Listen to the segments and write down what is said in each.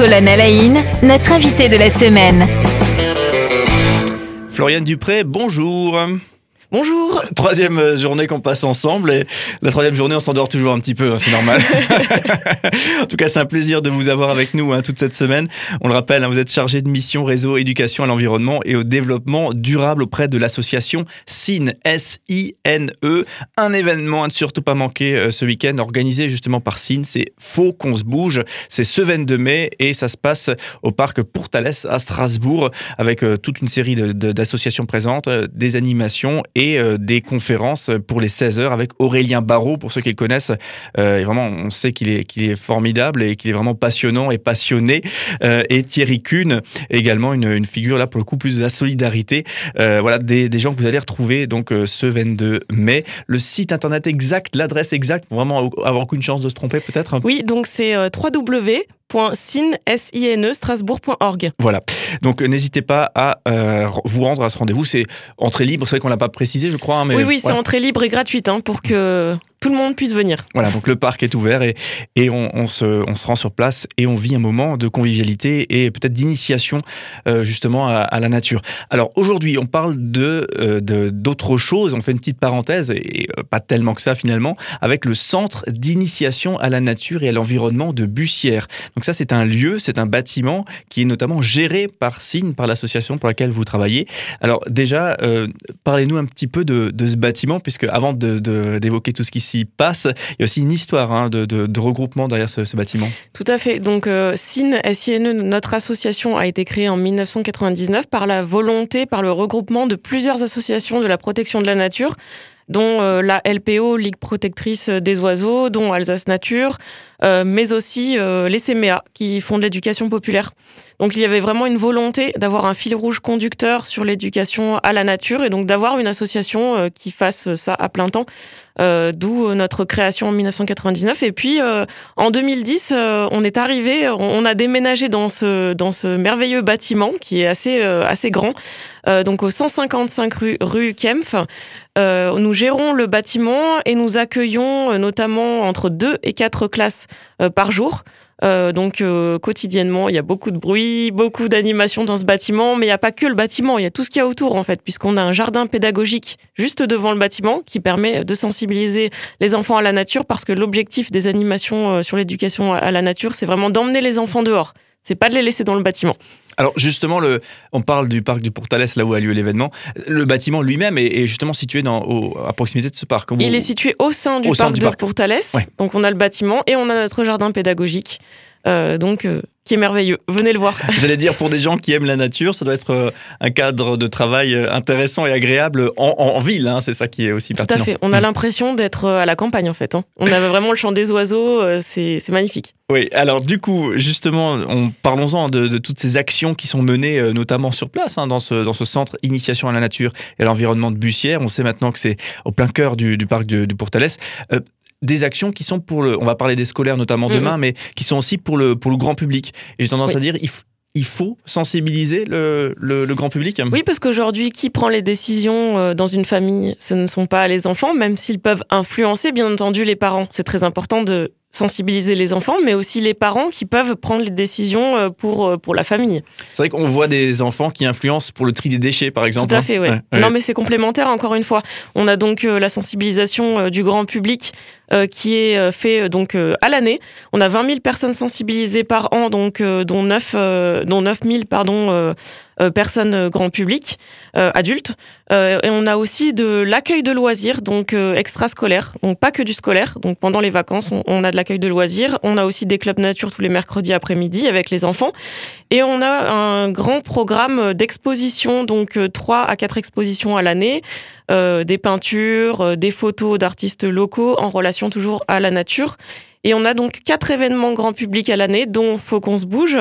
Colonel Aïn, notre invité de la semaine. Floriane Dupré, bonjour. Bonjour. Troisième euh, journée qu'on passe ensemble et la troisième journée on s'endort toujours un petit peu, hein, c'est normal. en tout cas c'est un plaisir de vous avoir avec nous hein, toute cette semaine. On le rappelle, hein, vous êtes chargé de mission réseau éducation à l'environnement et au développement durable auprès de l'association SINE, S-I-N-E. Un événement à ne surtout pas manquer euh, ce week-end organisé justement par SINE, c'est Faux qu'on se bouge. C'est ce 22 mai et ça se passe au parc Pourtalès à Strasbourg avec euh, toute une série d'associations présentes, des animations et euh, des conférences pour les 16 heures avec Aurélien Barraud, pour ceux qui le connaissent. Euh, vraiment, on sait qu'il est, qu'il est formidable et qu'il est vraiment passionnant et passionné. Euh, et Thierry Kuhn, également une, une, figure là pour le coup plus de la solidarité. voilà, des, des, gens que vous allez retrouver donc ce 22 mai. Le site internet exact, l'adresse exacte, pour vraiment avoir aucune chance de se tromper peut-être? Oui, donc c'est www strasbourg.org. Voilà. Donc n'hésitez pas à euh, vous rendre à ce rendez-vous. C'est entrée libre. C'est vrai qu'on l'a pas précisé, je crois. Hein, mais oui, oui, c'est entrée libre et gratuite hein, pour que tout le monde puisse venir. Voilà, donc le parc est ouvert et, on, se, rend sur place et on vit un moment de convivialité et peut-être d'initiation euh, justement à, la nature. Alors aujourd'hui, on parle de euh, d'autres choses. On fait une petite parenthèse et pas tellement que ça finalement avec le centre d'initiation à la nature et à l'environnement de Bussière. Donc ça, c'est un lieu, c'est un bâtiment qui est notamment géré par SIGNE, par l'association pour laquelle vous travaillez. Alors déjà, euh, parlez-nous un petit peu de, ce bâtiment, puisque avant d'évoquer tout ce qui s'y passe, il y a aussi une histoire hein, de, regroupement derrière ce, bâtiment. Tout à fait. Donc euh, SINE, SINE, notre association a été créée en 1999 par la volonté, par le regroupement de plusieurs associations de la protection de la nature dont euh, la LPO, Ligue protectrice des oiseaux, dont Alsace Nature, euh, mais aussi euh, les CMEA, qui font de l'éducation populaire. Donc il y avait vraiment une volonté d'avoir un fil rouge conducteur sur l'éducation à la nature et donc d'avoir une association qui fasse ça à plein temps. D'où notre création en 1999. Et puis en 2010, on est arrivé, on a déménagé dans ce, dans ce merveilleux bâtiment qui est assez, assez grand, donc au 155 rue, rue Kempf. nous gérons le bâtiment et nous accueillons notamment entre deux et quatre classes euh, par jour. Euh, donc euh, quotidiennement, il y a beaucoup de bruit, beaucoup d'animation dans ce bâtiment, mais il n'y a pas que le bâtiment, il y a tout ce qu'il y a autour en fait, puisqu'on a un jardin pédagogique juste devant le bâtiment qui permet de sensibiliser les enfants à la nature, parce que l'objectif des animations sur l'éducation à la nature, c'est vraiment d'emmener les enfants dehors. C'est pas de les laisser dans le bâtiment. Alors justement, le, on parle du parc du Portales, là où a lieu l'événement. Le bâtiment lui-même est, justement situé dans, à proximité de ce parc. Il est situé au sein du parc du Portales. Donc on a le bâtiment et on a notre jardin pédagogique. Euh, donc euh, qui est merveilleux. Venez le voir. J'allais dire, pour des gens qui aiment la nature, ça doit être euh, un cadre de travail intéressant et agréable en, ville. Hein. c'est ça qui est aussi pertinent. Tout à fait. On a mm. l'impression d'être à la campagne, en fait. Hein. On avait vraiment le chant des oiseaux. C'est magnifique. Oui, alors du coup, justement, parlons-en de, toutes ces actions qui sont menées, notamment sur place, hein, dans, ce, dans ce centre Initiation à la nature et à l'environnement de Bussière. On sait maintenant que c'est au plein cœur du, parc du, du Portales des actions qui sont pour le, on va parler des scolaires notamment mm-hmm. demain, mais qui sont aussi pour le, pour le grand public. Et j'ai tendance à dire, il, il faut sensibiliser le, le, grand public Oui, parce qu'aujourd'hui, qui prend les décisions euh, dans une famille? Ce ne sont pas les enfants, même s'ils peuvent influencer, bien entendu, les parents. C'est très important de sensibiliser les enfants, mais aussi les parents qui peuvent prendre les décisions euh, pour, euh, pour la famille. C'est vrai qu'on voit des enfants qui influencent pour le tri des déchets, par exemple. Tout à fait, oui. Non, mais c'est complémentaire, encore une fois. On a donc la sensibilisation du grand public qui est fait donc à l'année. On a 20 000 personnes sensibilisées par an, donc dont 9, dont 9 000 pardon, euh, personnes euh, grand public, euh, adultes. et on a aussi de l'accueil de loisirs, donc extrascolaire, donc pas que du scolaire. Donc pendant les vacances, on, a de l'accueil de loisirs. On a aussi des clubs nature tous les mercredis après-midi avec les enfants. Et on a un grand programme d'exposition, donc trois à quatre expositions à l'année, des peintures, des photos d'artistes locaux en relation toujours à la nature. Et on a donc quatre événements grand public à l'année, dont Faut qu'on se bouge.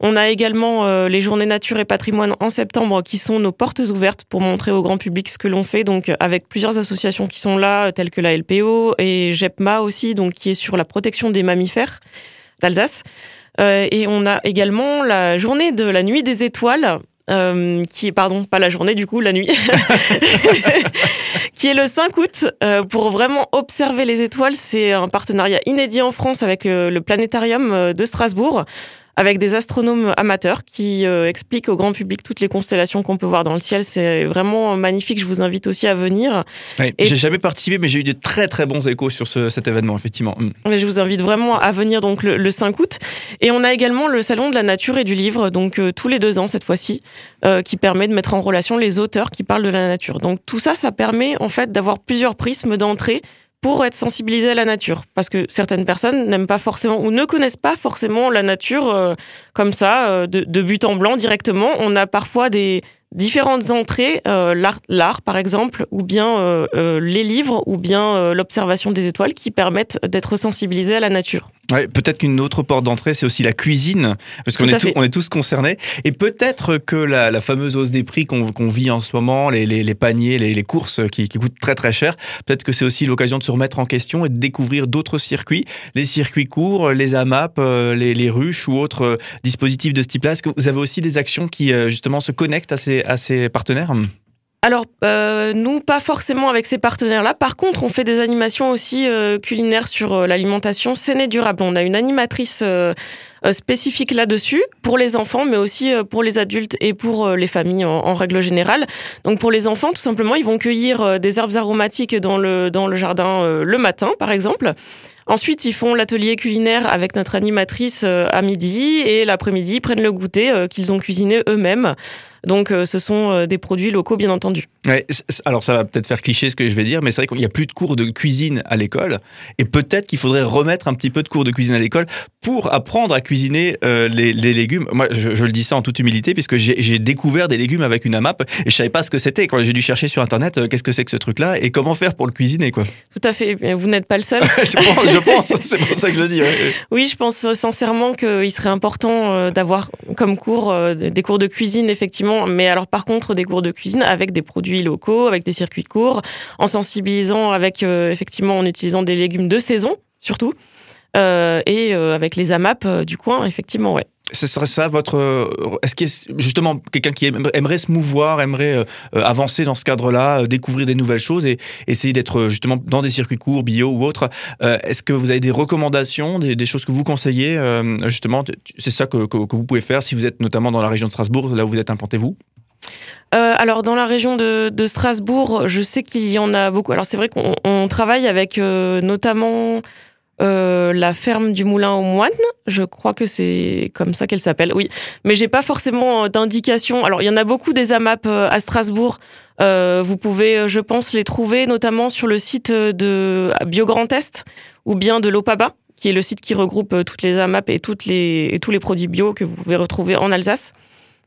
On a également euh, les journées nature et patrimoine en septembre, qui sont nos portes ouvertes pour montrer au grand public ce que l'on fait. Donc avec plusieurs associations qui sont là, telles que la LPO et GEPMA aussi, donc qui est sur la protection des mammifères d'Alsace. Euh, et on a également la journée de la nuit des étoiles, euh, qui est, pardon, pas la journée du coup, la nuit, qui est le 5 août, euh, pour vraiment observer les étoiles. C'est un partenariat inédit en France avec le, planétarium euh, de Strasbourg avec des astronomes amateurs qui expliquent au grand public toutes les constellations qu'on peut voir dans le ciel. C'est vraiment magnifique. Je vous invite aussi à venir. J'ai jamais participé, mais j'ai eu de très très bons échos sur cet événement, effectivement. Mm. Mais je vous invite vraiment à venir donc le, 5 août. Et on a également le salon de la nature et du livre, donc tous les deux ans cette fois-ci, qui permet de mettre en relation les auteurs qui parlent de la nature. Donc tout ça, ça permet en fait d'avoir plusieurs prismes d'entrée pour être sensibilisé à la nature. Parce que certaines personnes n'aiment pas forcément ou ne connaissent pas forcément la nature euh, comme ça, euh, de, but en blanc directement. On a parfois des différentes entrées, euh, l'art par exemple, ou bien les livres, ou bien l'observation des étoiles qui permettent d'être sensibilisé à la nature. Ouais, peut-être qu'une autre porte d'entrée, c'est aussi la cuisine, parce qu'on est, on est tous concernés. Et peut-être que la, la, fameuse hausse des prix qu'on vit en ce moment, les, les, les paniers, les, les courses qui, qui, coûtent très très cher, peut-être que c'est aussi l'occasion de se remettre en question et de découvrir d'autres circuits, les circuits courts, les AMAP, euh, les, les ruches ou autres euh, dispositifs de ce type-là. Est-ce que vous avez aussi des actions qui euh, justement se connectent à ces, à ces partenaires? Alors, euh, nous, pas forcément avec ces partenaires-là. Par contre, on fait des animations aussi euh, culinaires sur euh, l'alimentation saine et durable. On a une animatrice spécifique là-dessus pour les enfants, mais aussi pour les adultes et pour les familles en, règle générale. Donc, pour les enfants, tout simplement, ils vont cueillir des herbes aromatiques dans le, dans le jardin le matin, par exemple. Ensuite, ils font l'atelier culinaire avec notre animatrice à midi et l'après-midi, ils prennent le goûter qu'ils ont cuisiné eux-mêmes. Donc, euh, ce sont euh, des produits locaux, bien entendu. alors, ça va peut-être faire cliché ce que je vais dire, mais c'est vrai qu'il n'y a plus de cours de cuisine à l'école. Et peut-être qu'il faudrait remettre un petit peu de cours de cuisine à l'école pour apprendre à euh, les, légumes. Moi, je, le dis ça en toute humilité, puisque j'ai découvert des légumes avec une AMAP et je savais pas ce que c'était. J'ai dû chercher sur Internet qu'est-ce que c'est que ce truc-là et comment faire pour le cuisiner. Quoi. Tout à fait. Vous n'êtes pas le seul. je pense, c'est pour ça que je le dis. Oui, je pense sincèrement qu'il serait important d'avoir comme cours des cours de cuisine, effectivement mais alors par contre des cours de cuisine avec des produits locaux, avec des circuits courts, en sensibilisant avec euh, effectivement en utilisant des légumes de saison surtout, euh, et euh, avec les AMAP du coin, effectivement, ouais ce serait ça votre est-ce qu'il y a justement quelqu'un qui aimerait se mouvoir aimerait avancer dans ce cadre-là découvrir des nouvelles choses et essayer d'être justement dans des circuits courts bio ou autres est-ce que vous avez des recommandations des, choses que vous conseillez justement c'est ça que, vous pouvez faire si vous êtes notamment dans la région de Strasbourg là où vous êtes implanté vous alors dans la région de, Strasbourg, je sais qu'il y en a beaucoup. Alors c'est vrai qu'on travaille avec notamment euh, la ferme du Moulin aux Moines. Je crois que c'est comme ça qu'elle s'appelle. Oui, mais j'ai pas forcément d'indication. Alors il y en a beaucoup des AMAP euh, à Strasbourg. Euh, vous pouvez, je pense, les trouver notamment sur le site de Bio Grand Est ou bien de l'Opaba, qui est le site qui regroupe toutes les AMAP et, les, et tous les produits bio que vous pouvez retrouver en Alsace.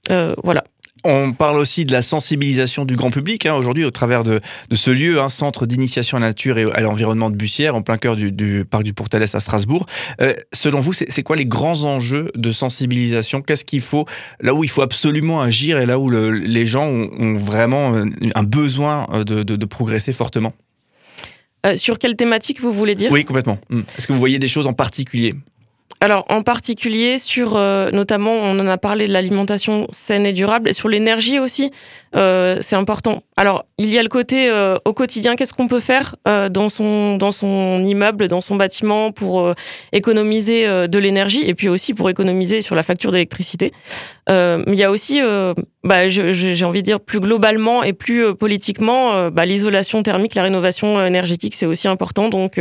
voilà. On parle aussi de la sensibilisation du grand public hein, aujourd'hui au travers de, ce lieu, un centre d'initiation à la nature et à l'environnement de Bussière, en plein cœur du, parc du Pourtalès à Strasbourg. Euh, selon vous, c'est quoi les grands enjeux de sensibilisation? Qu'est-ce qu'il faut là où il faut absolument agir et là où les gens ont, vraiment un besoin de, progresser fortement? Euh, sur quelle thématique vous voulez dire? Oui, complètement. Hum. Est-ce que vous voyez des choses en particulier? Alors, en particulier sur, euh, notamment, on en a parlé de l'alimentation saine et durable, et sur l'énergie aussi, euh, c'est important. Alors, il y a le côté euh, au quotidien, qu'est-ce qu'on peut faire dans son dans son immeuble, dans son bâtiment pour économiser de l'énergie, et puis aussi pour économiser sur la facture d'électricité. mais il y a aussi, bah, j'ai envie de dire plus globalement et plus politiquement, bah, l'isolation thermique, la rénovation énergétique, c'est aussi important. Donc,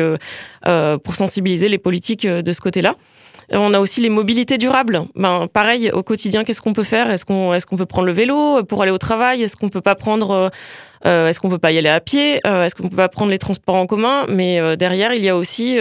pour sensibiliser les politiques de ce côté-là. On a aussi les mobilités durables. Ben, pareil, au quotidien, qu'est-ce qu'on peut faire? Est-ce qu'on est qu'on peut prendre le vélo pour aller au travail? Est-ce qu'on peut pas prendre euh, euh, Est-ce qu'on peut pas y aller à pied? Euh, Est-ce qu'on peut pas prendre les transports en commun? Mais derrière, il y a aussi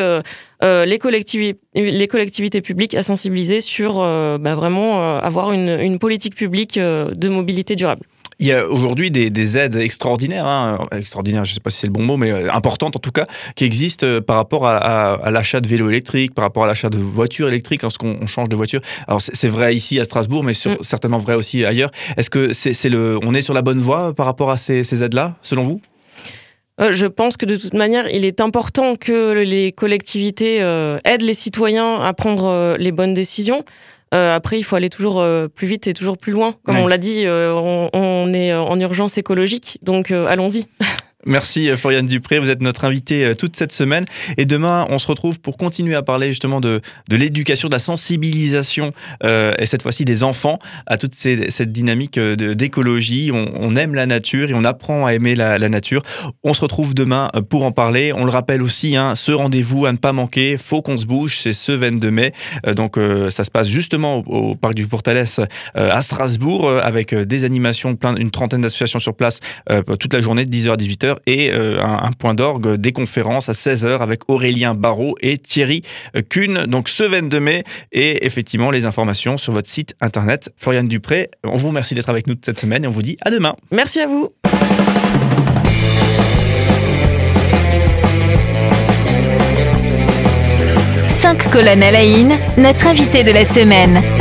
les, collectivités, les collectivités publiques à sensibiliser sur ben, vraiment avoir une politique publique de mobilité durable. Il y a aujourd'hui des, aides extraordinaires, hein, extraordinaires, je ne sais pas si c'est le bon mot, mais euh, importantes en tout cas, qui existent euh, par rapport à, l'achat de vélos électriques, par rapport à l'achat de voitures électriques lorsqu'on change de voiture. Alors c'est vrai ici à Strasbourg, mais mm. certainement vrai aussi ailleurs. Est-ce que c'est le, on est sur la bonne voie par rapport à ces, aides-là, selon vous? Euh, je pense que de toute manière, il est important que les collectivités aident les citoyens à prendre les bonnes décisions. Euh, après, il faut aller toujours euh, plus vite et toujours plus loin. Comme on l'a dit, euh, on, est en urgence écologique, donc allons-y. Merci euh, Floriane Dupré, vous êtes notre invitée euh, toute cette semaine. Et demain, on se retrouve pour continuer à parler justement de, de l'éducation, de la sensibilisation, euh, et cette fois-ci des enfants, à toute cette dynamique d'écologie. On, aime la nature et on apprend à aimer la, nature. On se retrouve demain pour en parler. On le rappelle aussi, hein, ce rendez-vous à ne pas manquer, faut qu'on se bouge, c'est ce 22 mai. Donc ça se passe justement au, Parc du Portalès à Strasbourg, avec des animations, une trentaine d'associations sur place toute la journée de 10h à 18h et euh, un, un point d'orgue, des conférences à 16h avec Aurélien Barraud et Thierry euh, Kuhn. Donc ce 22 mai et effectivement les informations sur votre site internet. Floriane Dupré, on vous remercie d'être avec nous toute cette semaine et on vous dit à demain. Merci à vous. Cinq colonnes à la une, notre invité de la semaine.